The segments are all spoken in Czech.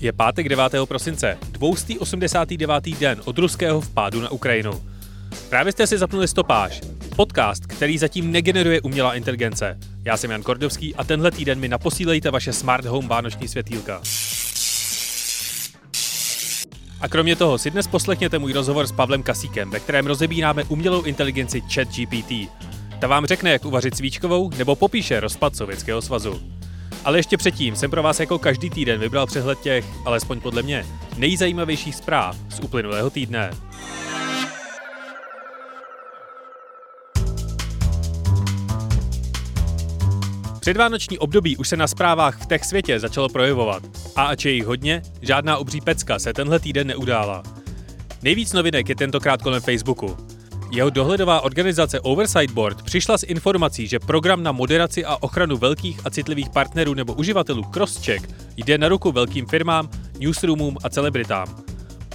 Je pátek 9. prosince, 289. den od ruského vpádu na Ukrajinu. Právě jste si zapnuli stopáž, podcast, který zatím negeneruje umělá inteligence. Já jsem Jan Kordovský a tenhle týden mi naposílejte vaše smart home vánoční světýlka. A kromě toho si dnes poslechněte můj rozhovor s Pavlem Kasíkem, ve kterém rozebíráme umělou inteligenci ChatGPT. Ta vám řekne, jak uvařit svíčkovou, nebo popíše rozpad Sovětského svazu. Ale ještě předtím jsem pro vás jako každý týden vybral přehled těch, alespoň podle mě, nejzajímavějších zpráv z uplynulého týdne. Předvánoční období už se na zprávách v tech světě začalo projevovat. A ač je jich hodně, žádná obří pecka se tenhle týden neudála. Nejvíc novinek je tentokrát kolem Facebooku. Jeho dohledová organizace Oversight Board přišla s informací, že program na moderaci a ochranu velkých a citlivých partnerů nebo uživatelů Crosscheck jde na ruku velkým firmám, newsroomům a celebritám.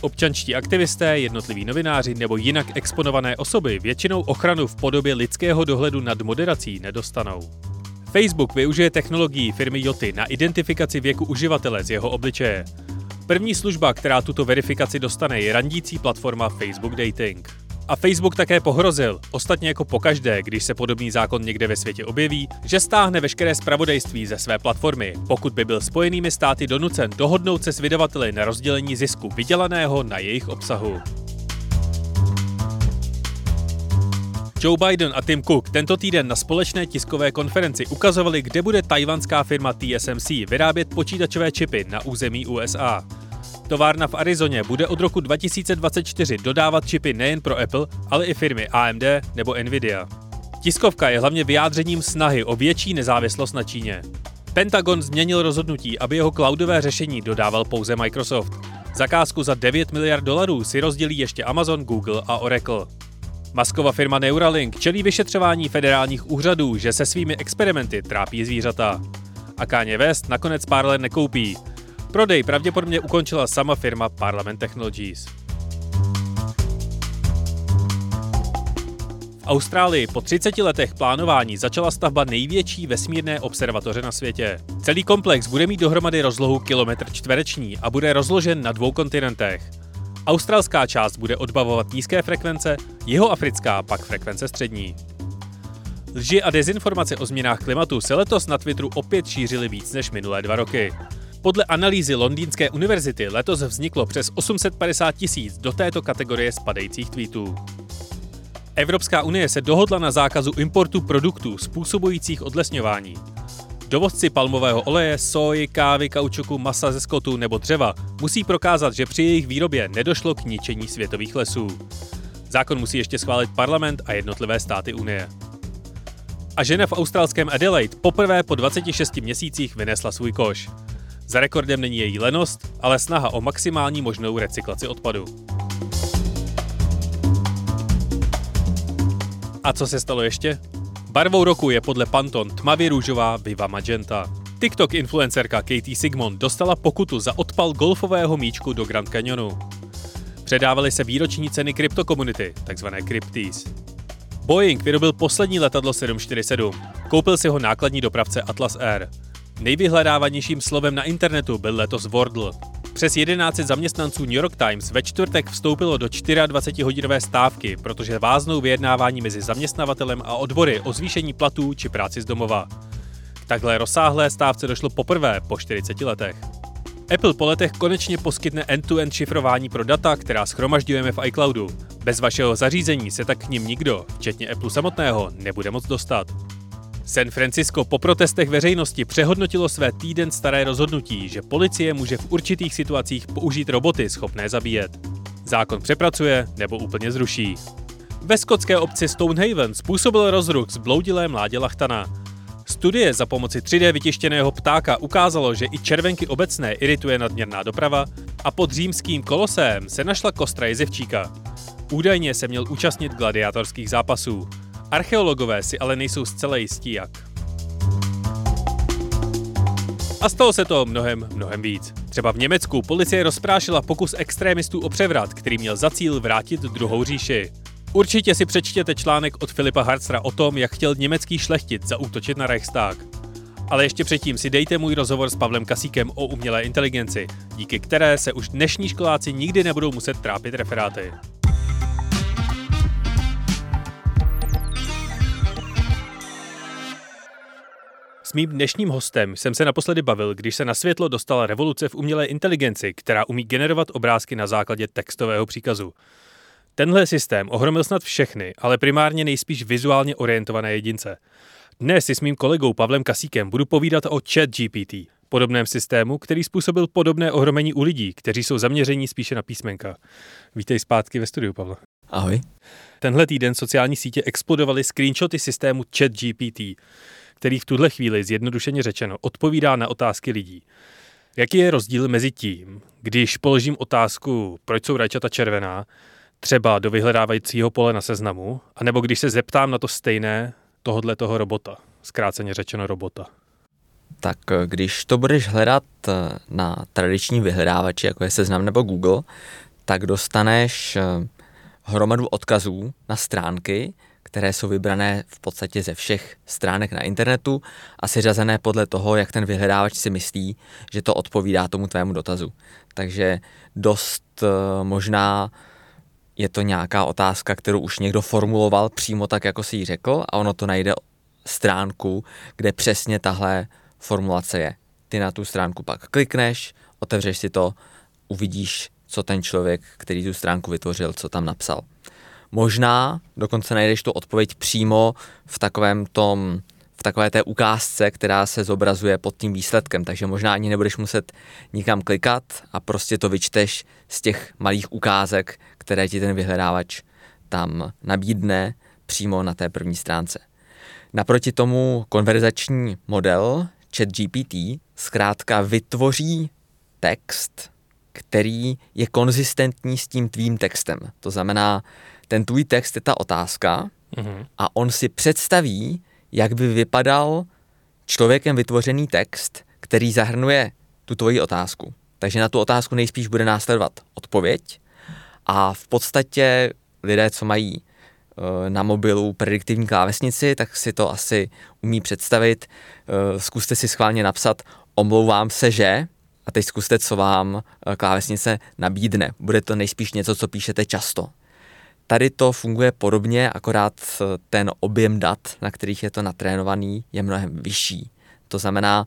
Občanští aktivisté, jednotliví novináři nebo jinak exponované osoby většinou ochranu v podobě lidského dohledu nad moderací nedostanou. Facebook využije technologií firmy Yoty na identifikaci věku uživatele z jeho obličeje. První služba, která tuto verifikaci dostane, je randící platforma Facebook Dating. A Facebook také pohrozil, ostatně jako pokaždé, když se podobný zákon někde ve světě objeví, že stáhne veškeré spravodajství ze své platformy, pokud by byl spojenými státy donucen dohodnout se s vydavateli na rozdělení zisku vydělaného na jejich obsahu. Joe Biden a Tim Cook tento týden na společné tiskové konferenci ukazovali, kde bude tajvanská firma TSMC vyrábět počítačové čipy na území USA. Továrna v Arizoně bude od roku 2024 dodávat čipy nejen pro Apple, ale i firmy AMD nebo Nvidia. Tiskovka je hlavně vyjádřením snahy o větší nezávislost na Číně. Pentagon změnil rozhodnutí, aby jeho cloudové řešení dodával pouze Microsoft. Zakázku za 9 miliard dolarů si rozdělí ještě Amazon, Google a Oracle. Maskova firma Neuralink čelí vyšetřování federálních úřadů, že se svými experimenty trápí zvířata. A Kanye West nakonec pár let nekoupí. Prodej pravděpodobně ukončila sama firma Parliament Technologies. V Austrálii po 30 letech plánování začala stavba největší vesmírné observatoře na světě. Celý komplex bude mít dohromady rozlohu kilometr čtvereční a bude rozložen na dvou kontinentech. Australská část bude odbavovat nízké frekvence, jeho africká pak frekvence střední. Lži a dezinformace o změnách klimatu se letos na Twitteru opět šířily víc než minulé dva roky. Podle analýzy Londýnské univerzity letos vzniklo přes 850 tisíc do této kategorie spadajících tweetů. Evropská unie se dohodla na zákazu importu produktů způsobujících odlesňování. Dovozci palmového oleje, soji, kávy, kaučuku, masa ze skotu nebo dřeva musí prokázat, že při jejich výrobě nedošlo k ničení světových lesů. Zákon musí ještě schválit parlament a jednotlivé státy Unie. A žena v australském Adelaide poprvé po 26 měsících vynesla svůj koš. Za rekordem není její lenost, ale snaha o maximální možnou recyklaci odpadu. A co se stalo ještě? Barvou roku je podle Pantone tmavě růžová Viva Magenta. TikTok influencerka Katie Sigmund dostala pokutu za odpal golfového míčku do Grand Canyonu. Předávaly se výroční ceny kryptokomunity, takzvané Crypties. Boeing vyrobil poslední letadlo 747. Koupil si ho nákladní dopravce Atlas Air. Nejvyhledávanějším slovem na internetu byl letos Wordle. Přes 11 zaměstnanců New York Times ve čtvrtek vstoupilo do 24-hodinové stávky, protože váznou vyjednávání mezi zaměstnavatelem a odbory o zvýšení platů či práci z domova. K takhle rozsáhlé stávce došlo poprvé po 40 letech. Apple po letech konečně poskytne end-to-end šifrování pro data, která schromažďujeme v iCloudu. Bez vašeho zařízení se tak k ním nikdo, včetně Apple samotného, nebude moc dostat. San Francisco po protestech veřejnosti přehodnotilo své týden staré rozhodnutí, že policie může v určitých situacích použít roboty schopné zabíjet. Zákon přepracuje nebo úplně zruší. Ve skotské obci Stonehaven způsobil rozruch zbloudilé mládě Lachtana. Studie za pomoci 3D vytištěného ptáka ukázalo, že i červenky obecné irituje nadměrná doprava a pod římským kolosem se našla kostra jezevčíka. Údajně se měl účastnit gladiátorských zápasů. Archeologové si ale nejsou zcela jistí jak. A stalo se to mnohem, mnohem víc. Třeba v Německu policie rozprášila pokus extrémistů o převrat, který měl za cíl vrátit druhou říši. Určitě si přečtěte článek od Filipa Harcera o tom, jak chtěl německý šlechtit zaútočit na Reichstag. Ale ještě předtím si dejte můj rozhovor s Pavlem Kasíkem o umělé inteligenci, díky které se už dnešní školáci nikdy nebudou muset trápit referáty. Mým dnešním hostem jsem se naposledy bavil, když se na světlo dostala revoluce v umělé inteligenci, která umí generovat obrázky na základě textového příkazu. Tenhle systém ohromil snad všechny, ale primárně nejspíš vizuálně orientované jedince. Dnes si s mým kolegou Pavlem Kasíkem budu povídat o ChatGPT, podobném systému, který způsobil podobné ohromení u lidí, kteří jsou zaměření spíše na písmenka. Vítej zpátky ve studiu, Pavle. Ahoj. Tenhle týden sociální sítě explodovaly screenshoty systému ChatGPT, který v tuhle chvíli, zjednodušeně řečeno, odpovídá na otázky lidí. Jaký je rozdíl mezi tím, když položím otázku, proč jsou rajčata červená, třeba do vyhledávajícího pole na seznamu, anebo když se zeptám na to stejné tohodle toho robota, zkráceně řečeno robota? Tak když to budeš hledat eh, na tradiční vyhledávači, jako je Seznam nebo Google, tak dostaneš eh, hromadu odkazů na stránky, které jsou vybrané v podstatě ze všech stránek na internetu a seřazené podle toho, jak ten vyhledávač si myslí, že to odpovídá tomu tvému dotazu. Takže dost možná je to nějaká otázka, kterou už někdo formuloval přímo tak, jako si ji řekl a ono to najde stránku, kde přesně tahle formulace je. Ty na tu stránku pak klikneš, otevřeš si to, uvidíš, co ten člověk, který tu stránku vytvořil, co tam napsal. Možná dokonce najdeš tu odpověď přímo v takovém tom v takové té ukázce, která se zobrazuje pod tím výsledkem, takže možná ani nebudeš muset nikam klikat a prostě to vyčteš z těch malých ukázek, které ti ten vyhledávač tam nabídne přímo na té první stránce. Naproti tomu konverzační model ChatGPT zkrátka vytvoří text, který je konzistentní s tím tvým textem. To znamená, ten tvůj text je ta otázka mm-hmm. a on si představí, jak by vypadal člověkem vytvořený text, který zahrnuje tu tvoji otázku. Takže na tu otázku nejspíš bude následovat odpověď a v podstatě lidé, co mají eh, na mobilu prediktivní klávesnici, tak si to asi umí představit. Eh, zkuste si schválně napsat omlouvám se, že a teď zkuste, co vám eh, klávesnice nabídne. Bude to nejspíš něco, co píšete často. Tady to funguje podobně, akorát ten objem dat, na kterých je to natrénovaný, je mnohem vyšší. To znamená,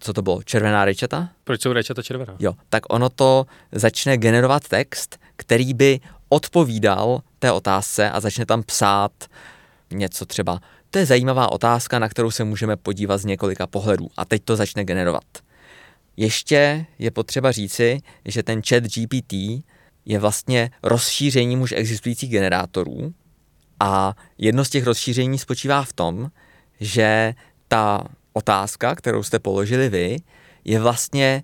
co to bylo, červená rečeta? Proč jsou rečeta červená? Jo, tak ono to začne generovat text, který by odpovídal té otázce a začne tam psát něco třeba. To je zajímavá otázka, na kterou se můžeme podívat z několika pohledů a teď to začne generovat. Ještě je potřeba říci, že ten chat GPT je vlastně rozšířením už existujících generátorů a jedno z těch rozšíření spočívá v tom, že ta otázka, kterou jste položili vy, je vlastně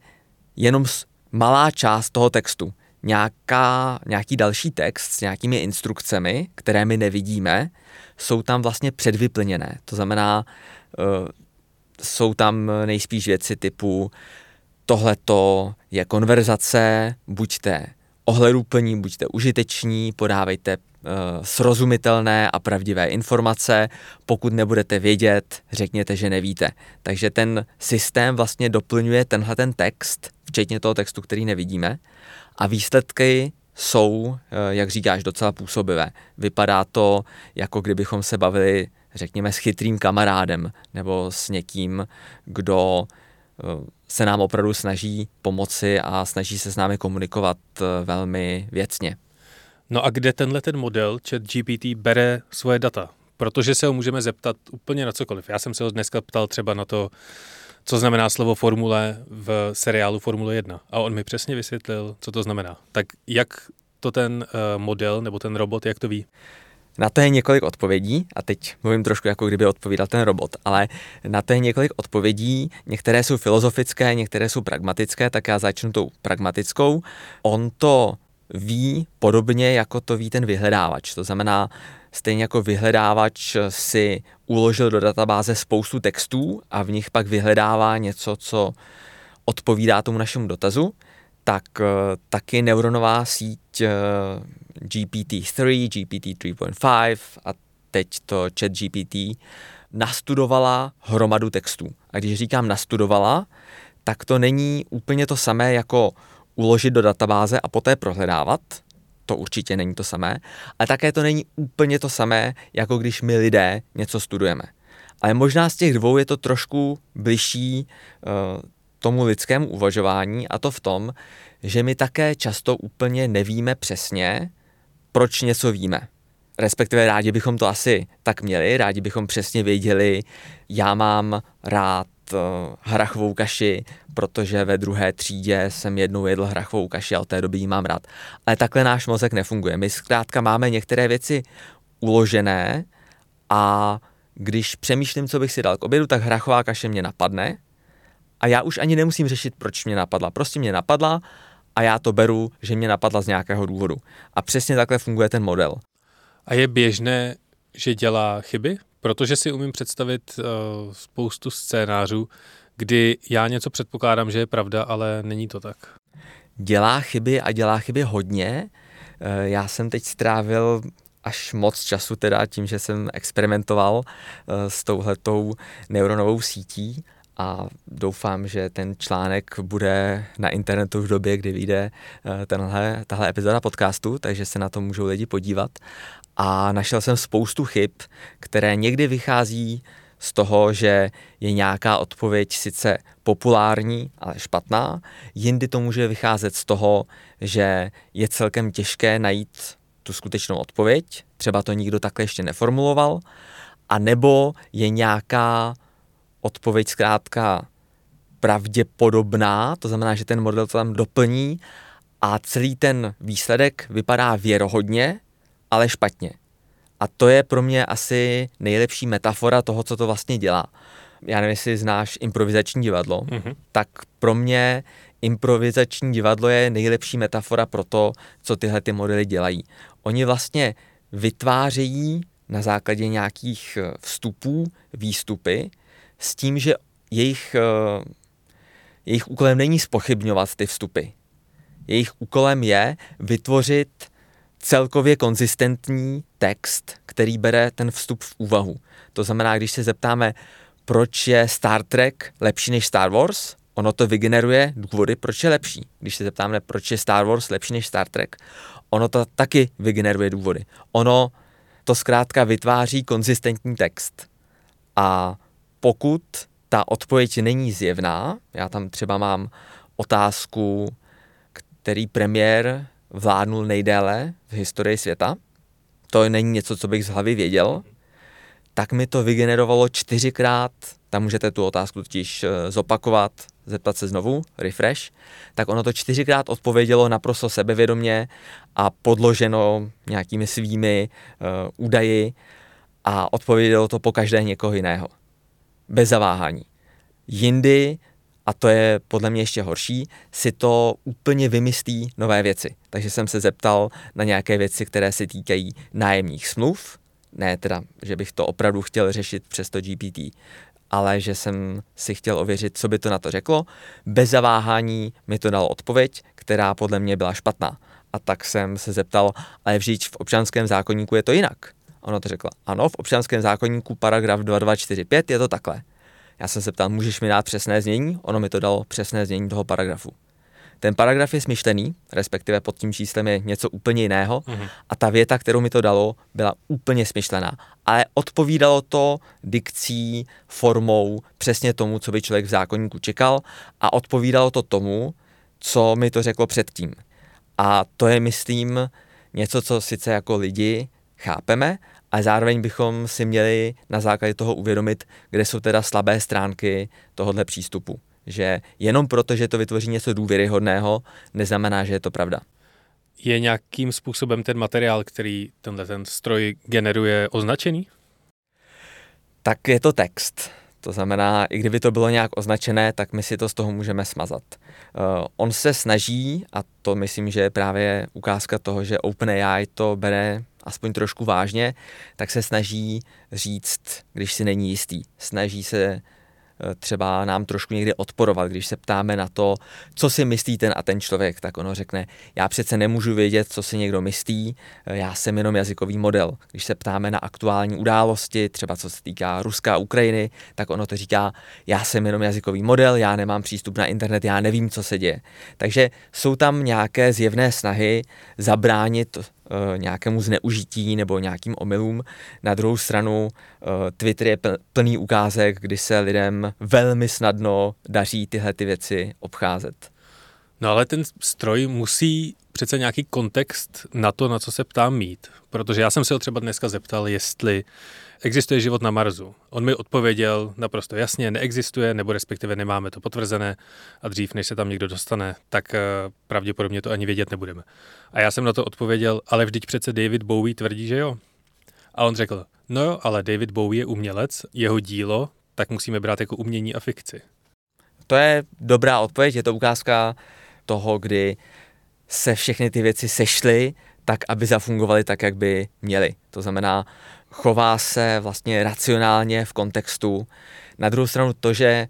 jenom malá část toho textu. Nějaká, nějaký další text s nějakými instrukcemi, které my nevidíme, jsou tam vlastně předvyplněné. To znamená, uh, jsou tam nejspíš věci typu tohleto je konverzace, buďte ohleduplní, buďte užiteční, podávejte uh, srozumitelné a pravdivé informace. Pokud nebudete vědět, řekněte, že nevíte. Takže ten systém vlastně doplňuje tenhle ten text, včetně toho textu, který nevidíme, a výsledky jsou, eh, jak říkáš, docela působivé. Vypadá to, jako kdybychom se bavili, řekněme, s chytrým kamarádem nebo s někým, kdo eh, se nám opravdu snaží pomoci a snaží se s námi komunikovat eh, velmi věcně. No a kde tenhle ten model chat GPT bere svoje data? Protože se ho můžeme zeptat úplně na cokoliv. Já jsem se ho dneska ptal třeba na to, co znamená slovo formule v seriálu Formule 1. A on mi přesně vysvětlil, co to znamená. Tak jak to ten uh, model nebo ten robot, jak to ví? Na to je několik odpovědí, a teď mluvím trošku jako kdyby odpovídal ten robot, ale na to je několik odpovědí, některé jsou filozofické, některé jsou pragmatické, tak já začnu tou pragmatickou. On to ví podobně, jako to ví ten vyhledávač. To znamená, stejně jako vyhledávač si uložil do databáze spoustu textů a v nich pak vyhledává něco, co odpovídá tomu našemu dotazu, tak eh, taky neuronová síť eh, GPT-3, GPT 3.5 a teď to chat GPT, nastudovala hromadu textů. A když říkám nastudovala, tak to není úplně to samé jako uložit do databáze a poté prohledávat, to určitě není to samé, ale také to není úplně to samé, jako když my lidé něco studujeme. Ale možná z těch dvou je to trošku bližší uh, tomu lidskému uvažování a to v tom, že my také často úplně nevíme přesně, proč něco víme. Respektive rádi bychom to asi tak měli, rádi bychom přesně věděli, já mám rád uh, hrachovou kaši, protože ve druhé třídě jsem jednou jedl hrachovou kaši a od té doby ji mám rád. Ale takhle náš mozek nefunguje. My zkrátka máme některé věci uložené a když přemýšlím, co bych si dal k obědu, tak hrachová kaše mě napadne a já už ani nemusím řešit, proč mě napadla. Prostě mě napadla a já to beru, že mě napadla z nějakého důvodu. A přesně takhle funguje ten model. A je běžné, že dělá chyby? Protože si umím představit uh, spoustu scénářů, kdy já něco předpokládám, že je pravda, ale není to tak. Dělá chyby a dělá chyby hodně. Uh, já jsem teď strávil až moc času teda tím, že jsem experimentoval uh, s touhletou neuronovou sítí a doufám, že ten článek bude na internetu v době, kdy vyjde eh, tenhle, tahle epizoda podcastu, takže se na to můžou lidi podívat. A našel jsem spoustu chyb, které někdy vychází z toho, že je nějaká odpověď sice populární, ale špatná, jindy to může vycházet z toho, že je celkem těžké najít tu skutečnou odpověď, třeba to nikdo takhle ještě neformuloval, a nebo je nějaká odpověď zkrátka pravděpodobná, to znamená, že ten model to tam doplní a celý ten výsledek vypadá věrohodně, ale špatně. A to je pro mě asi nejlepší metafora toho, co to vlastně dělá. Já nevím, jestli znáš improvizační divadlo, mm-hmm. tak pro mě improvizační divadlo je nejlepší metafora pro to, co tyhle ty modely dělají. Oni vlastně vytvářejí na základě nějakých vstupů výstupy, s tím, že jejich, eh, jejich úkolem není spochybňovat ty vstupy. Jejich úkolem je vytvořit celkově konzistentní text, který bere ten vstup v úvahu. To znamená, když se zeptáme, proč je Star Trek lepší než Star Wars, ono to vygeneruje důvody, proč je lepší. Když se zeptáme, proč je Star Wars lepší než Star Trek, ono to taky vygeneruje důvody. Ono to zkrátka vytváří konzistentní text. A pokud ta odpověď není zjevná, já tam třeba mám otázku, který premiér vládnul nejdéle v historii světa, to není něco, co bych z hlavy věděl, tak mi to vygenerovalo čtyřikrát, tam můžete tu otázku totiž eh, zopakovat, zeptat se znovu, refresh, tak ono to čtyřikrát odpovědělo naprosto sebevědomě a podloženo nějakými svými uh, údaji a odpovědělo to po každé někoho jiného bez zaváhání. Jindy, a to je podle mě ještě horší, si to úplně vymyslí nové věci. Takže jsem se zeptal na nějaké věci, které se týkají nájemních smluv, ne teda, že bych to opravdu chtěl řešit přes to GPT, ale že jsem si chtěl ověřit, co by to na to řeklo. Bez zaváhání mi to dalo odpověď, která podle mě byla špatná. A tak jsem se zeptal, ale vždyť v občanském zákonníku je to jinak. Ono to řekla, ano, v občanském zákonníku paragraf 2245 je to takhle. Já jsem se ptal, můžeš mi dát přesné znění? Ono mi to dalo přesné znění toho paragrafu. Ten paragraf je smyšlený, respektive pod tím číslem je něco úplně jiného mm-hmm. a ta věta, kterou mi to dalo, byla úplně smyšlená. Ale odpovídalo to dikcí, formou, přesně tomu, co by člověk v zákonníku čekal a odpovídalo to tomu, co mi to řeklo předtím. A to je, myslím, něco, co sice jako lidi chápeme, ale zároveň bychom si měli na základě toho uvědomit, kde jsou teda slabé stránky tohohle přístupu. Že jenom proto, že to vytvoří něco důvěryhodného, neznamená, že je to pravda. Je nějakým způsobem ten materiál, který tenhle ten stroj generuje, označený? Tak je to text. To znamená, i kdyby to bylo nějak označené, tak my si to z toho můžeme smazat. Uh, on se snaží, a to myslím, že je právě ukázka toho, že OpenAI to bere aspoň trošku vážně, tak se snaží říct, když si není jistý. Snaží se Eh, třeba nám trošku někdy odporovat, když se ptáme na to, co si myslí ten a ten člověk, tak ono řekne, já přece nemůžu vědět, co si někdo myslí, eh, já jsem jenom jazykový model. Když se ptáme na aktuální události, třeba co se týká Ruska a Ukrajiny, tak ono to říká, já jsem jenom jazykový model, já nemám přístup na internet, já nevím, co se děje. Takže jsou tam nějaké zjevné snahy zabránit nějakému zneužití nebo nějakým omylům. Na druhou stranu eh, Twitter je plný ukázek, kdy se lidem velmi snadno daří tyhle ty věci obcházet. No ale ten stroj musí přece nějaký kontext na to, na co se ptám mít. Protože já jsem se ho třeba dneska zeptal, jestli existuje život na Marsu. On mi odpověděl naprosto jasně, neexistuje, nebo respektive nemáme to potvrzené a dřív, než se tam někdo dostane, tak eh, pravděpodobně to ani vědět nebudeme. A já jsem na to odpověděl, ale vždyť přece David Bowie tvrdí, že jo. A on řekl, no jo, ale David Bowie je umělec, jeho dílo, tak musíme brát jako umění a fikci. To je dobrá odpověď, je to ukázka toho, kdy se všechny ty věci sešly tak, aby zafungovaly tak, jak by měly. To znamená, chová se vlastně racionálně v kontextu. Na druhou stranu to, že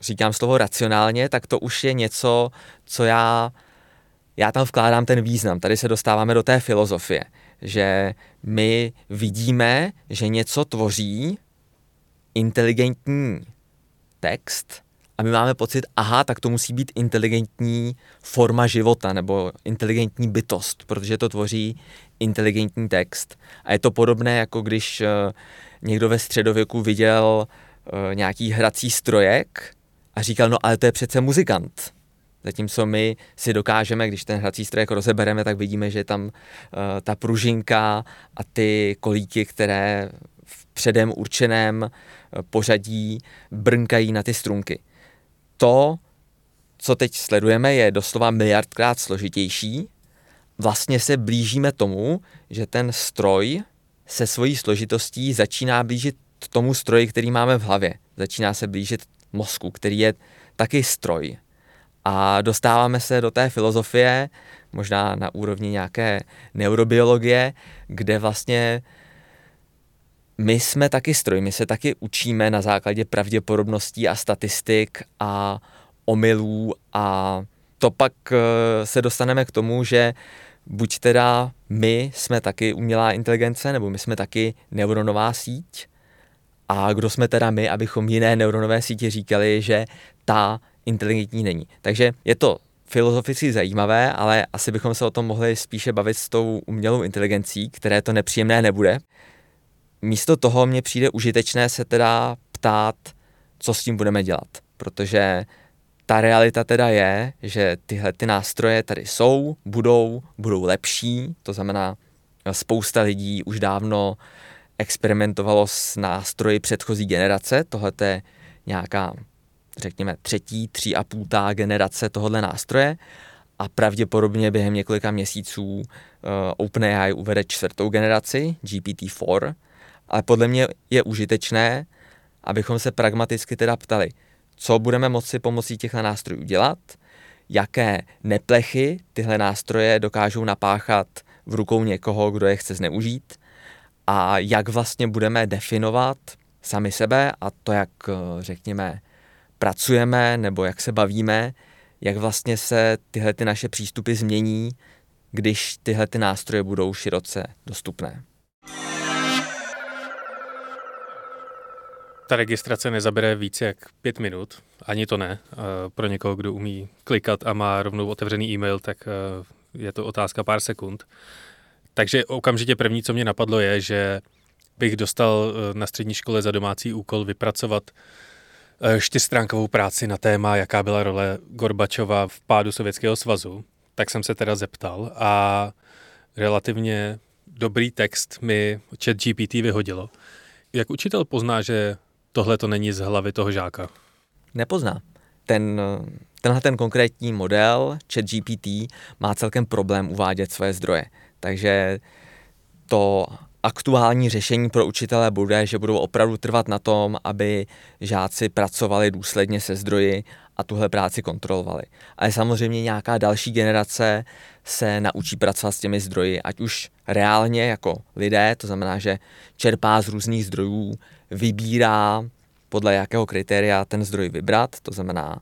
říkám slovo racionálně, tak to už je něco, co já, já tam vkládám ten význam. Tady se dostáváme do té filozofie, že my vidíme, že něco tvoří inteligentní text a my máme pocit, aha, tak to musí být inteligentní forma života nebo inteligentní bytost, protože to tvoří inteligentní text. A je to podobné, jako když eh, někdo ve středověku viděl eh, nějaký hrací strojek a říkal, no ale to je přece muzikant. Zatímco my si dokážeme, když ten hrací strojek rozebereme, tak vidíme, že je tam uh, ta pružinka a ty kolíky, které v předem určeném pořadí brnkají na ty strunky to, co teď sledujeme, je doslova miliardkrát složitější. Vlastně se blížíme tomu, že ten stroj se svojí složitostí začíná blížit tomu stroji, který máme v hlavě. Začíná se blížit mozku, který je taky stroj. A dostáváme se do té filozofie, možná na úrovni nějaké neurobiologie, kde vlastně my jsme taky stroj, my se taky učíme na základě pravděpodobností a statistik a omylů a to pak eh, se dostaneme k tomu, že buď teda my jsme taky umělá inteligence, nebo my jsme taky neuronová síť a kdo jsme teda my, abychom jiné neuronové sítě říkali, že ta inteligentní není. Takže je to filozoficky zajímavé, ale asi bychom se o tom mohli spíše bavit s tou umělou inteligencí, které to nepříjemné nebude místo toho mně přijde užitečné se teda ptát, co s tím budeme dělat, protože ta realita teda je, že tyhle ty nástroje tady jsou, budou, budou lepší, to znamená, spousta lidí už dávno experimentovalo s nástroji předchozí generace, tohle je nějaká, řekněme, třetí, tři a půltá generace tohohle nástroje. A pravděpodobně během několika měsíců uh, OpenAI uvede čtvrtou generaci, GPT-4, ale podle mě je užitečné, abychom se pragmaticky teda ptali, co budeme moci pomocí těchto nástrojů dělat, jaké neplechy tyhle nástroje dokážou napáchat v rukou někoho, kdo je chce zneužít a jak vlastně budeme definovat sami sebe a to, jak řekněme, pracujeme nebo jak se bavíme, jak vlastně se tyhle ty naše přístupy změní, když tyhle ty nástroje budou široce dostupné. Ta registrace nezabere víc jak pět minut, ani to ne. Pro někoho, kdo umí klikat a má rovnou otevřený e-mail, tak eh, je to otázka pár sekund. Takže okamžitě první, co mě napadlo, je, že bych dostal eh, na střední škole za domácí úkol vypracovat eh, čtyřstránkovou práci na téma, jaká byla role Gorbačova v pádu Sovětského svazu. Tak jsem se teda zeptal a relativně dobrý text mi chat GPT vyhodilo. Jak učitel pozná, že tohle to není z hlavy toho žáka. Nepozná. Ten, tenhle ten konkrétní model, ChatGPT, má celkem problém uvádět své zdroje. Takže to aktuální řešení pro učitele bude, že budou opravdu trvat na tom, aby žáci pracovali důsledně se zdroji a tuhle práci kontrolovali. Ale samozřejmě nějaká další generace se naučí pracovat s těmi zdroji, ať už reálně jako lidé, to znamená, že čerpá z různých zdrojů, vybírá podle jakého kritéria ten zdroj vybrat, to znamená,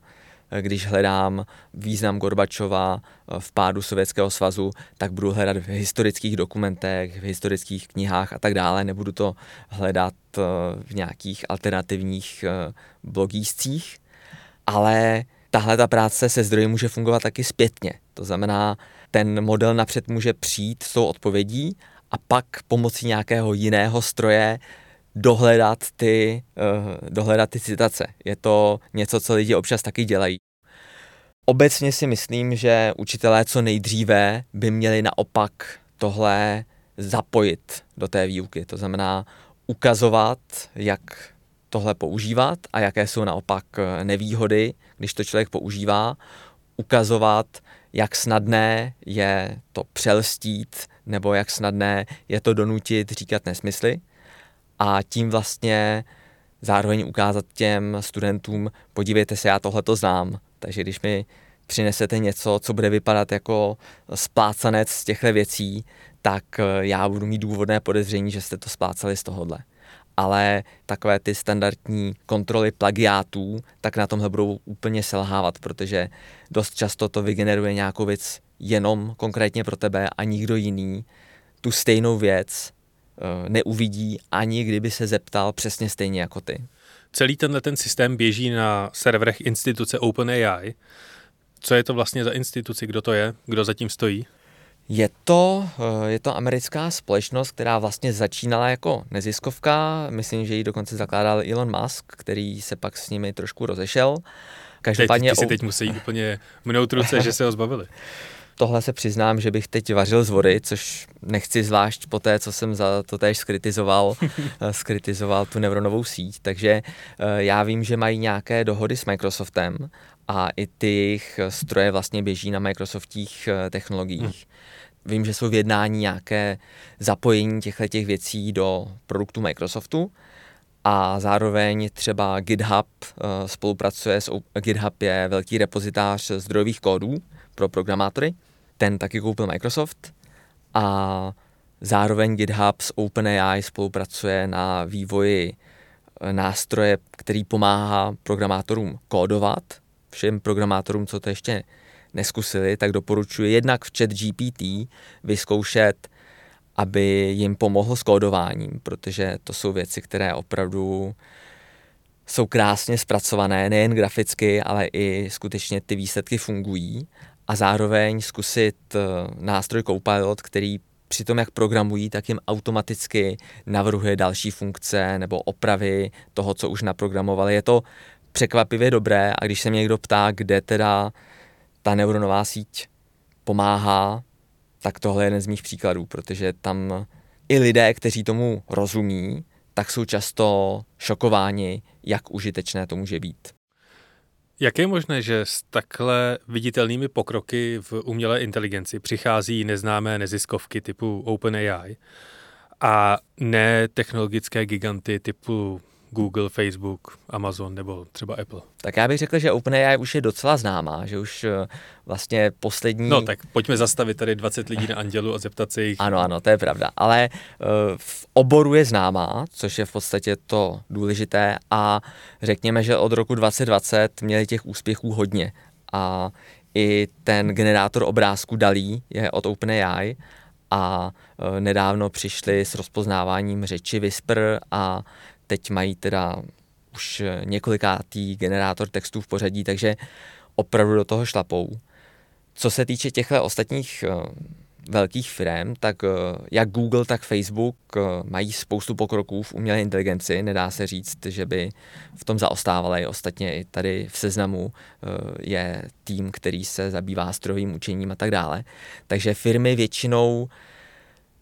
když hledám význam Gorbačova v pádu Sovětského svazu, tak budu hledat v historických dokumentech, v historických knihách a tak dále. Nebudu to hledat v nějakých alternativních blogíscích, ale tahle ta práce se zdroji může fungovat taky zpětně. To znamená, ten model napřed může přijít s tou odpovědí a pak pomocí nějakého jiného stroje dohledat ty, uh, dohledat ty citace. Je to něco, co lidi občas taky dělají. Obecně si myslím, že učitelé co nejdříve by měli naopak tohle zapojit do té výuky. To znamená ukazovat, jak tohle používat a jaké jsou naopak eh, nevýhody, když to člověk používá, ukazovat, jak snadné je to přelstít nebo jak snadné je to donutit říkat nesmysly a tím vlastně zároveň ukázat těm studentům, podívejte se, já tohle to znám, takže když mi přinesete něco, co bude vypadat jako splácanec z těchto věcí, tak eh, já budu mít důvodné podezření, že jste to splácali z tohohle. Ale takové ty standardní kontroly plagiátů, tak na tomhle budou úplně selhávat, protože dost často to vygeneruje nějakou věc jenom konkrétně pro tebe a nikdo jiný. Tu stejnou věc neuvidí, ani kdyby se zeptal přesně stejně jako ty. Celý tenhle ten systém běží na serverech instituce OpenAI. Co je to vlastně za instituci, kdo to je, kdo zatím stojí? Je to, eh, je to americká společnost, která vlastně začínala jako neziskovka, myslím, že ji dokonce zakládal Elon Musk, který se pak s nimi trošku rozešel. Každopádně... Teď, ty si teď musí úplně mnout ruce, že se ho zbavili. Tohle se přiznám, že bych teď vařil z vody, což nechci zvlášť po té, co jsem za to též skritizoval, eh, skritizoval tu neuronovou síť. Takže eh, já vím, že mají nějaké dohody s Microsoftem a i ty jejich stroje vlastně běží na Microsoftích technologiích. Hmm. Vím, že jsou v jednání nějaké zapojení těchto těch věcí do produktu Microsoftu a zároveň třeba GitHub spolupracuje s GitHub je velký repozitář zdrojových kódů pro programátory. Ten taky koupil Microsoft a zároveň GitHub s OpenAI spolupracuje na vývoji eh, nástroje, který pomáhá programátorům kódovat, všem programátorům, co to ještě neskusili, tak doporučuji jednak v chat GPT vyzkoušet, aby jim pomohl s kódováním, protože to jsou věci, které opravdu jsou krásně zpracované, nejen graficky, ale i skutečně ty výsledky fungují. A zároveň zkusit eh, nástroj Copilot, který při tom, jak programují, tak jim automaticky navrhuje další funkce nebo opravy toho, co už naprogramovali. Je to překvapivě dobré a když se mě někdo ptá, kde teda ta neuronová síť pomáhá, tak tohle je jeden z mých příkladů, protože tam i lidé, kteří tomu rozumí, tak jsou často šokováni, jak užitečné to může být. Jak je možné, že s takhle viditelnými pokroky v umělé inteligenci přichází neznámé neziskovky typu OpenAI a ne technologické giganty typu Google, Facebook, Amazon nebo třeba Apple? Tak já bych řekl, že OpenAI už je docela známá, že už eh, vlastně poslední... No tak pojďme zastavit tady 20 lidí na Andělu a zeptat se jich. Ano, ano, to je pravda, ale eh, v oboru je známá, což je v podstatě to důležité a řekněme, že od roku 2020 měli těch úspěchů hodně a i ten generátor obrázku Dalí je od OpenAI a eh, nedávno přišli s rozpoznáváním řeči Whisper a teď mají teda už několikátý generátor textů v pořadí, takže opravdu do toho šlapou. Co se týče těchto ostatních uh, velkých firm, tak uh, jak Google, tak Facebook uh, mají spoustu pokroků v umělé inteligenci. Nedá se říct, že by v tom zaostávali. Ostatně i tady v seznamu je tým, který se zabývá strojovým učením a tak dále. Takže firmy většinou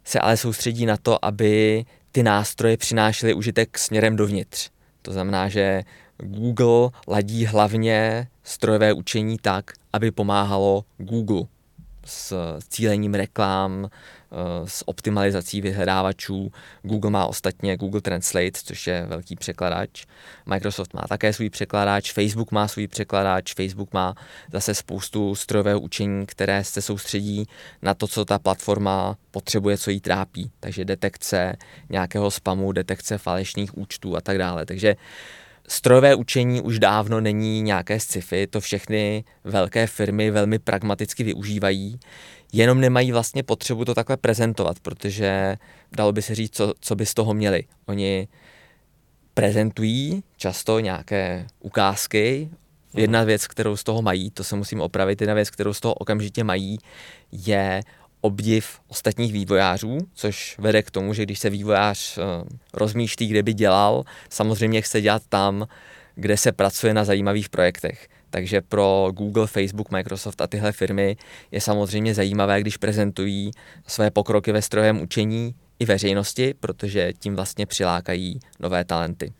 se ale soustředí na to, aby ty nástroje přinášely užitek směrem dovnitř. To znamená, že Google ladí hlavně strojové učení tak, aby pomáhalo Google s cílením reklám, s optimalizací vyhledávačů. Google má ostatně Google Translate, což je velký překladač. Microsoft má také svůj překladač, Facebook má svůj překladač, Facebook má zase spoustu strojového učení, které se soustředí na to, co ta platforma potřebuje, co jí trápí. Takže detekce nějakého spamu, detekce falešných účtů a tak dále. Takže Strojové učení už dávno není nějaké sci-fi, to všechny velké firmy velmi pragmaticky využívají, jenom nemají vlastně potřebu to takhle prezentovat, protože dalo by se říct, co, co by z toho měli. Oni prezentují často nějaké ukázky. Jedna věc, kterou z toho mají, to se musím opravit, jedna věc, kterou z toho okamžitě mají, je obdiv ostatních vývojářů, což vede k tomu, že když se vývojář uh, rozmýšlí, kde by dělal, samozřejmě chce dělat tam, kde se pracuje na zajímavých projektech. Takže pro Google, Facebook, Microsoft a tyhle firmy je samozřejmě zajímavé, když prezentují své pokroky ve strojem učení i veřejnosti, protože tím vlastně přilákají nové talenty.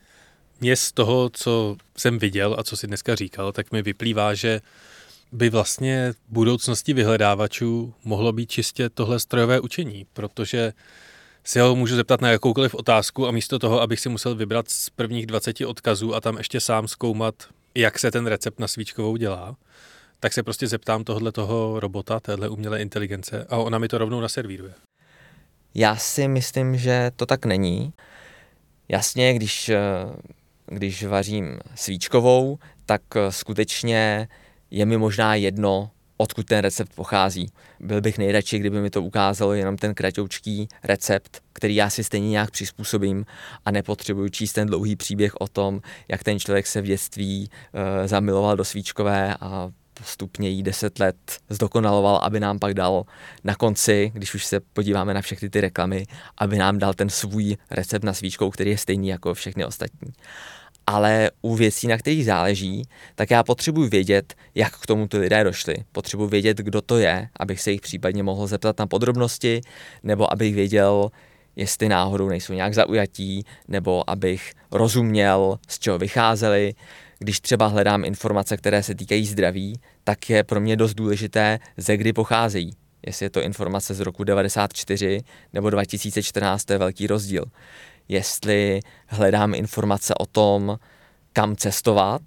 Mně z toho, co jsem viděl a co si dneska říkal, tak mi vyplývá, že by vlastně budoucnosti vyhledávačů mohlo být čistě tohle strojové učení, protože si ho můžu zeptat na jakoukoliv otázku a místo toho, abych si musel vybrat z prvních 20 odkazů a tam ještě sám zkoumat, jak se ten recept na svíčkovou dělá, tak se prostě zeptám tohle toho robota, téhle umělé inteligence a ona mi to rovnou naservíruje. Já si myslím, že to tak není. Jasně, když, když vařím svíčkovou, tak skutečně je mi možná jedno, odkud ten recept pochází. Byl bych nejradši, kdyby mi to ukázalo jenom ten kratoučký recept, který já si stejně nějak přizpůsobím a nepotřebuju číst ten dlouhý příběh o tom, jak ten člověk se v dětství e, zamiloval do svíčkové a postupně jí deset let zdokonaloval, aby nám pak dal na konci, když už se podíváme na všechny ty reklamy, aby nám dal ten svůj recept na svíčkou, který je stejný jako všechny ostatní ale u věcí, na kterých záleží, tak já potřebuji vědět, jak k tomu ty lidé došli. Potřebuji vědět, kdo to je, abych se jich případně mohl zeptat na podrobnosti, nebo abych věděl, jestli náhodou nejsou nějak zaujatí, nebo abych rozuměl, z čeho vycházeli. Když třeba hledám informace, které se týkají zdraví, tak je pro mě dost důležité, ze kdy pocházejí. Jestli je to informace z roku 94 nebo 2014, to je velký rozdíl jestli hledám informace o tom, kam cestovat,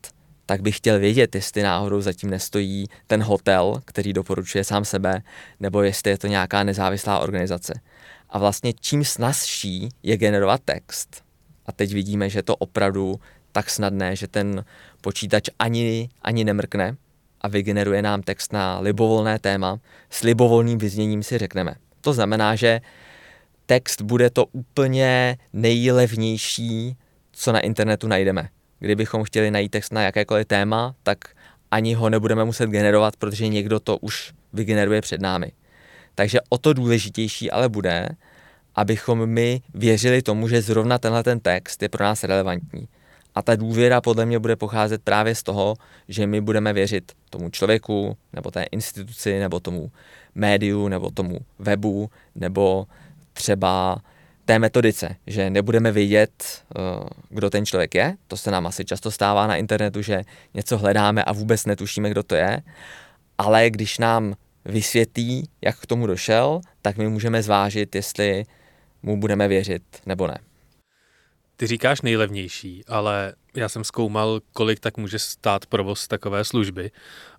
tak bych chtěl vědět, jestli náhodou zatím nestojí ten hotel, který doporučuje sám sebe, nebo jestli je to nějaká nezávislá organizace. A vlastně čím snazší je generovat text, a teď vidíme, že je to opravdu tak snadné, že ten počítač ani, ani nemrkne a vygeneruje nám text na libovolné téma, s libovolným vyzněním si řekneme. To znamená, že text bude to úplně nejlevnější, co na internetu najdeme. Kdybychom chtěli najít text na jakékoliv téma, tak ani ho nebudeme muset generovat, protože někdo to už vygeneruje před námi. Takže o to důležitější ale bude, abychom my věřili tomu, že zrovna tenhle ten text je pro nás relevantní. A ta důvěra podle mě bude pocházet právě z toho, že my budeme věřit tomu člověku, nebo té instituci, nebo tomu médiu, nebo tomu webu, nebo třeba té metodice, že nebudeme vědět, eh, kdo ten člověk je. To se nám asi často stává na internetu, že něco hledáme a vůbec netušíme, kdo to je. Ale když nám vysvětlí, jak k tomu došel, tak my můžeme zvážit, jestli mu budeme věřit nebo ne. Ty říkáš nejlevnější, ale já jsem zkoumal, kolik tak může stát provoz takové služby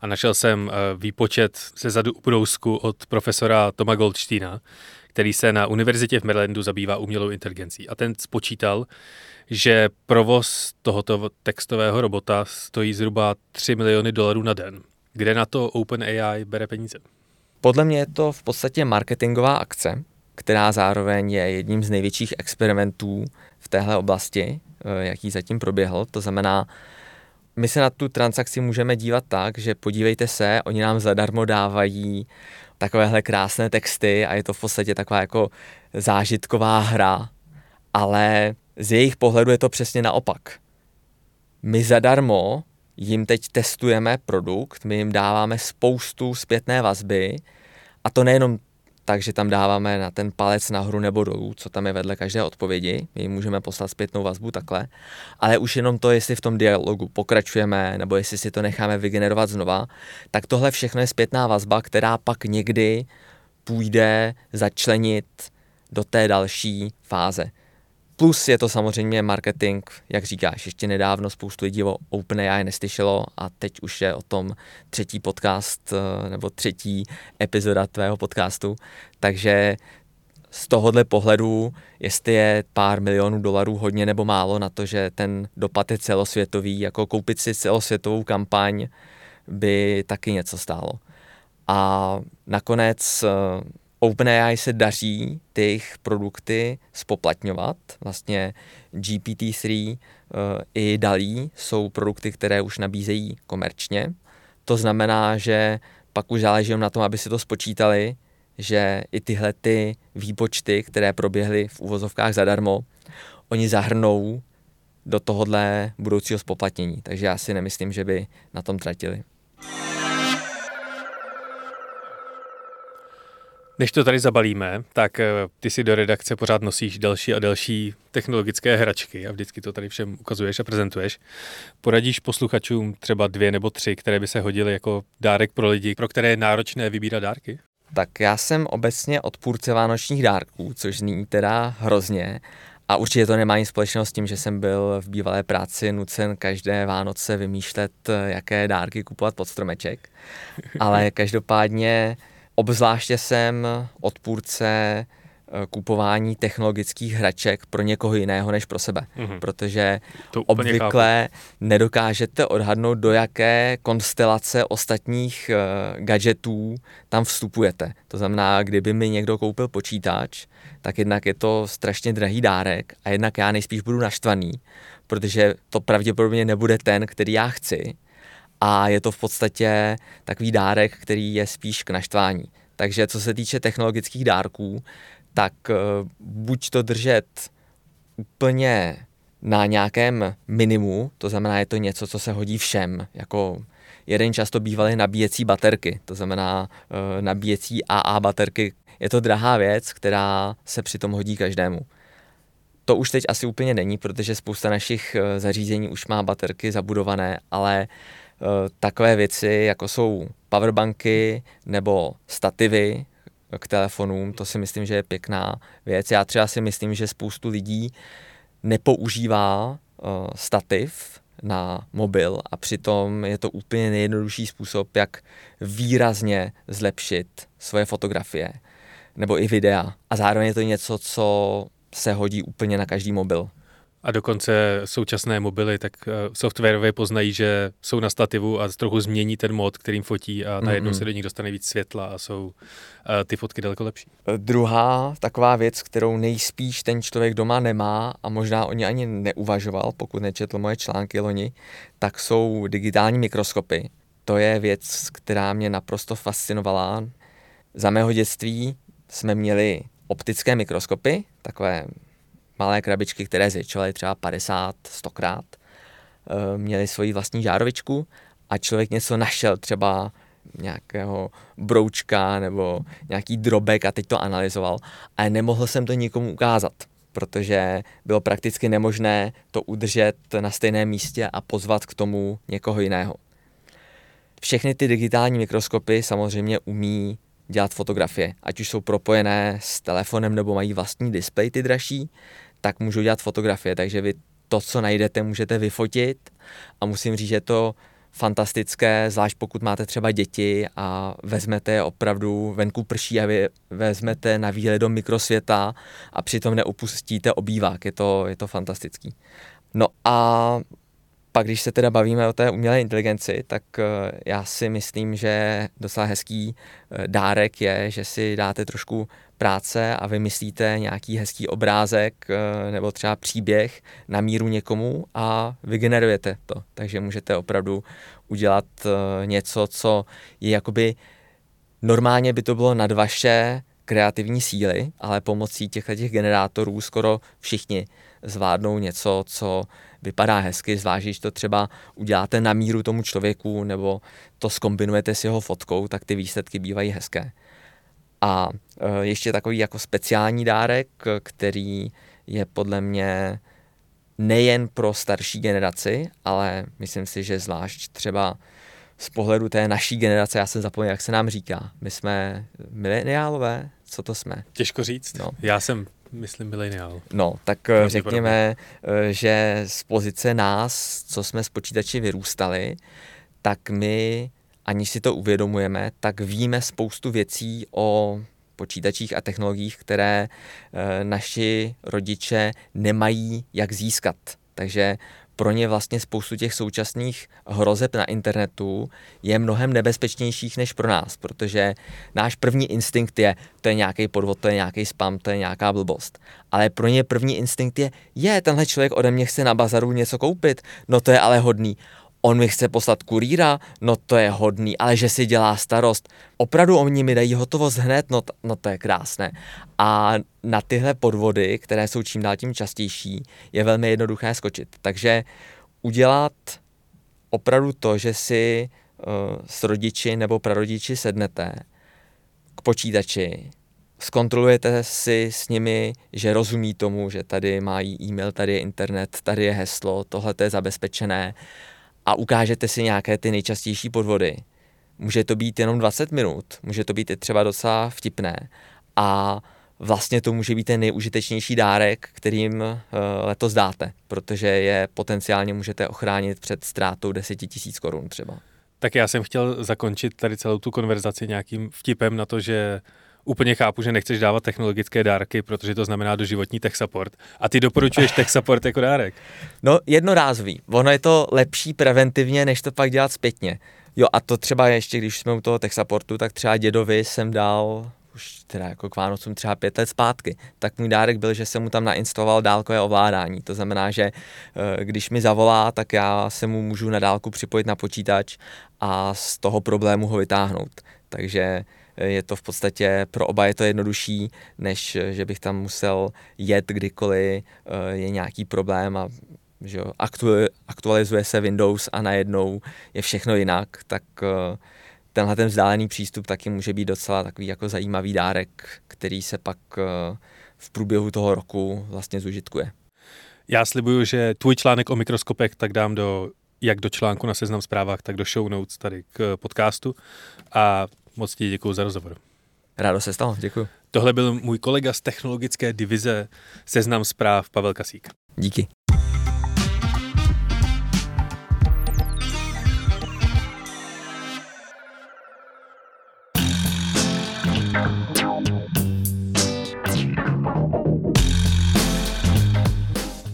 a našel jsem eh, výpočet ze zadu u od profesora Toma Goldsteina, který se na univerzitě v Marylandu zabývá umělou inteligencí. A ten spočítal, že provoz tohoto textového robota stojí zhruba 3 miliony dolarů na den. Kde na to OpenAI bere peníze? Podle mě je to v podstatě marketingová akce, která zároveň je jedním z největších experimentů v téhle oblasti, eh, jaký zatím proběhl. To znamená, my se na tu transakci můžeme dívat tak, že podívejte se, oni nám zadarmo dávají takovéhle krásné texty a je to v podstatě taková jako zážitková hra, ale z jejich pohledu je to přesně naopak. My zadarmo jim teď testujeme produkt, my jim dáváme spoustu zpětné vazby a to nejenom takže tam dáváme na ten palec nahoru nebo dolů, co tam je vedle každé odpovědi. My jim můžeme poslat zpětnou vazbu takhle. Ale už jenom to, jestli v tom dialogu pokračujeme, nebo jestli si to necháme vygenerovat znova, tak tohle všechno je zpětná vazba, která pak někdy půjde začlenit do té další fáze. Plus je to samozřejmě marketing, jak říkáš, ještě nedávno spoustu lidí o OpenAI neslyšelo a teď už je o tom třetí podcast eh, nebo třetí epizoda tvého podcastu, takže z tohohle pohledu, jestli je pár milionů dolarů hodně nebo málo na to, že ten dopad je celosvětový, jako koupit si celosvětovou kampaň by taky něco stálo. A nakonec eh, OpenAI se daří ty jejich produkty spoplatňovat. Vlastně GPT-3 eh, i DALI jsou produkty, které už nabízejí komerčně. To znamená, že pak už záleží na tom, aby si to spočítali, že i tyhle ty výpočty, které proběhly v úvozovkách zadarmo, oni zahrnou do tohohle budoucího spoplatnění. Takže já si nemyslím, že by na tom tratili. Než to tady zabalíme, tak eh, ty si do redakce pořád nosíš další a další technologické hračky a vždycky to tady všem ukazuješ a prezentuješ. Poradíš posluchačům třeba dvě nebo tři, které by se hodily jako dárek pro lidi, pro které je náročné vybírat dárky? Tak já jsem obecně odpůrce vánočních dárků, což zní teda hrozně. A určitě to nemá nic společného s tím, že jsem byl v bývalé práci nucen každé Vánoce vymýšlet, jaké dárky kupovat pod stromeček. Ale každopádně obzvláště jsem odpůrce Eh, kupování technologických hraček pro někoho jiného než pro sebe. Mm-hmm. Protože to obvykle chápu. nedokážete odhadnout, do jaké konstelace ostatních uh, gadgetů tam vstupujete. To znamená, kdyby mi někdo koupil počítač, tak jednak je to strašně drahý dárek a jednak já nejspíš budu naštvaný, protože to pravděpodobně nebude ten, který já chci a je to v podstatě takový dárek, který je spíš k naštvání. Takže co se týče technologických dárků, tak eh, buď to držet úplně na nějakém minimu, to znamená, je to něco, co se hodí všem, jako jeden často bývaly nabíjecí baterky, to znamená uh, nabíjecí AA baterky. Je to drahá věc, která se přitom hodí každému. To už teď asi úplně není, protože spousta našich uh, zařízení už má baterky zabudované, ale takové věci, jako jsou powerbanky nebo stativy, k telefonům, to si myslím, že je pěkná věc. Já třeba si myslím, že spoustu lidí nepoužívá uh, stativ na mobil a přitom je to úplně nejjednodušší způsob, jak výrazně zlepšit svoje fotografie nebo i videa. A zároveň je to něco, co se hodí úplně na každý mobil. A dokonce současné mobily tak eh, softwarově poznají, že jsou na stativu a trochu změní ten mod, kterým fotí a najednou mm-hmm. se do nich dostane víc světla a jsou uh, ty fotky daleko lepší. Eh, druhá taková věc, kterou nejspíš ten člověk doma nemá a možná o ní ani neuvažoval, pokud nečetl moje články loni, tak jsou digitální mikroskopy. To je věc, která mě naprosto fascinovala. Za mého dětství jsme měli optické mikroskopy, takové malé krabičky, které zvětšovaly třeba 50, 100 krát, měly svoji vlastní žárovičku a člověk něco našel, třeba nějakého broučka nebo nějaký drobek a teď to analyzoval. A nemohl jsem to nikomu ukázat, protože bylo prakticky nemožné to udržet na stejném místě a pozvat k tomu někoho jiného. Všechny ty digitální mikroskopy samozřejmě umí dělat fotografie, ať už jsou propojené s telefonem nebo mají vlastní displej ty dražší, tak můžu dělat fotografie, takže vy to, co najdete, můžete vyfotit a musím říct, že to fantastické, zvlášť pokud máte třeba děti a vezmete je opravdu venku prší a vy vezmete na výlet do mikrosvěta a přitom neopustíte obývák. Je to, je to fantastický. No a pak, když se teda bavíme o té umělé inteligenci, tak eh, já si myslím, že docela hezký eh, dárek je, že si dáte trošku práce a vymyslíte nějaký hezký obrázek eh, nebo třeba příběh na míru někomu a vygenerujete to. Takže můžete opravdu udělat něco, co je jakoby normálně by to bylo nad vaše kreativní síly, ale pomocí těchto těch generátorů skoro všichni zvládnou něco, co vypadá hezky, zvlášť když to třeba uděláte na míru tomu člověku nebo to skombinujete s jeho fotkou, tak ty výsledky bývají hezké. A e, ještě takový jako speciální dárek, který je podle mě nejen pro starší generaci, ale myslím si, že zvlášť třeba z pohledu té naší generace, já jsem zapomněl, jak se nám říká. My jsme mileniálové, co to jsme? Těžko říct. No. Já jsem myslím, mileniál. No, tak eh, řekněme, eh, že z pozice nás, co jsme s počítači vyrůstali, tak my, aniž si to uvědomujeme, tak víme spoustu věcí o počítačích a technologiích, které e, naši rodiče nemají jak získat. Takže pro ně vlastně spoustu těch současných hrozeb na internetu je mnohem nebezpečnějších než pro nás, protože náš první instinkt je, to je nějaký podvod, to je nějaký spam, to je nějaká blbost. Ale pro ně první instinkt je, je, tenhle člověk ode mě chce na bazaru něco koupit, no to je ale hodný on mi chce poslat kurýra, no to je hodný, ale že si dělá starost. Opravdu oni mi dají hotovost hned, no, no to je krásné. A na tyhle podvody, které jsou čím dál tím častější, je velmi jednoduché skočit. Takže udělat opravdu to, že si uh, s rodiči nebo prarodiči sednete k počítači, zkontrolujete si s nimi, že rozumí tomu, že tady mají e-mail, tady je internet, tady je heslo, tohle je zabezpečené a ukážete si nějaké ty nejčastější podvody. Může to být jenom 20 minut, může to být i třeba docela vtipné a vlastně to může být ten nejužitečnější dárek, kterým uh, letos dáte, protože je potenciálně můžete ochránit před ztrátou 10 000 korun třeba. Tak já jsem chtěl zakončit tady celou tu konverzaci nějakým vtipem na to, že úplně chápu, že nechceš dávat technologické dárky, protože to znamená doživotní tech support. A ty doporučuješ tech support jako dárek? No, jednorázový. Ono je to lepší preventivně, než to pak dělat zpětně. Jo, a to třeba ještě, když jsme u toho tech supportu, tak třeba dědovi jsem dal už teda jako k Vánocům třeba pět let zpátky, tak můj dárek byl, že jsem mu tam nainstaloval dálkové ovládání. To znamená, že eh, když mi zavolá, tak já se mu můžu na dálku připojit na počítač a z toho problému ho vytáhnout. Takže je to v podstatě pro oba je to jednodušší, než že bych tam musel jet kdykoliv eh, je nějaký problém a že jo, aktualizuje se Windows a najednou je všechno jinak, tak eh, tenhle ten vzdálený přístup taky může být docela takový jako zajímavý dárek, který se pak eh, v průběhu toho roku vlastně zužitkuje. Já slibuju, že tvůj článek o mikroskopech tak dám do jak do článku na seznam zprávách, tak do show notes tady k podcastu. A Moc ti děkuji za rozhovor. Rádo se stalo, děkuji. Tohle byl můj kolega z technologické divize Seznam zpráv Pavel Kasík. Díky.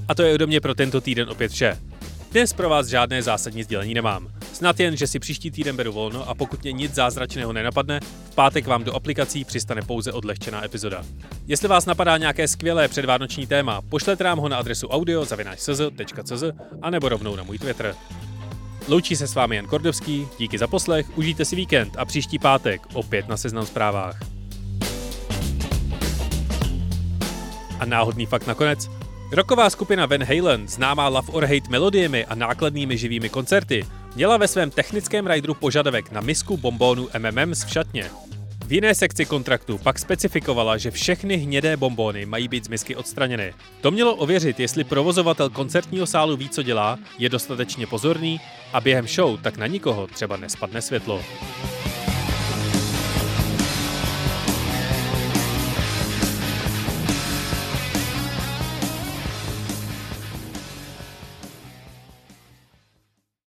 A to je ode mě pro tento týden opět vše. Dnes pro vás žádné zásadní sdělení nemám. Snad jen, že si příští týden beru volno a pokud mě nic zázračného nenapadne, v pátek vám do aplikací přistane pouze odlehčená epizoda. Jestli vás napadá nějaké skvělé předvánoční téma, pošlete nám ho na adresu audio.cz a nebo rovnou na můj Twitter. Loučí se s vámi Jan Kordovský, díky za poslech, užijte si víkend a příští pátek opět na Seznam zprávách. A náhodný fakt nakonec. Roková skupina Van Halen, známá Love or Hate melodiemi a nákladnými živými koncerty, měla ve svém technickém rideru požadavek na misku bombónů MMM v šatně. V jiné sekci kontraktu pak specifikovala, že všechny hnědé bombóny mají být z misky odstraněny. To mělo ověřit, jestli provozovatel koncertního sálu ví, co dělá, je dostatečně pozorný a během show tak na nikoho třeba nespadne světlo.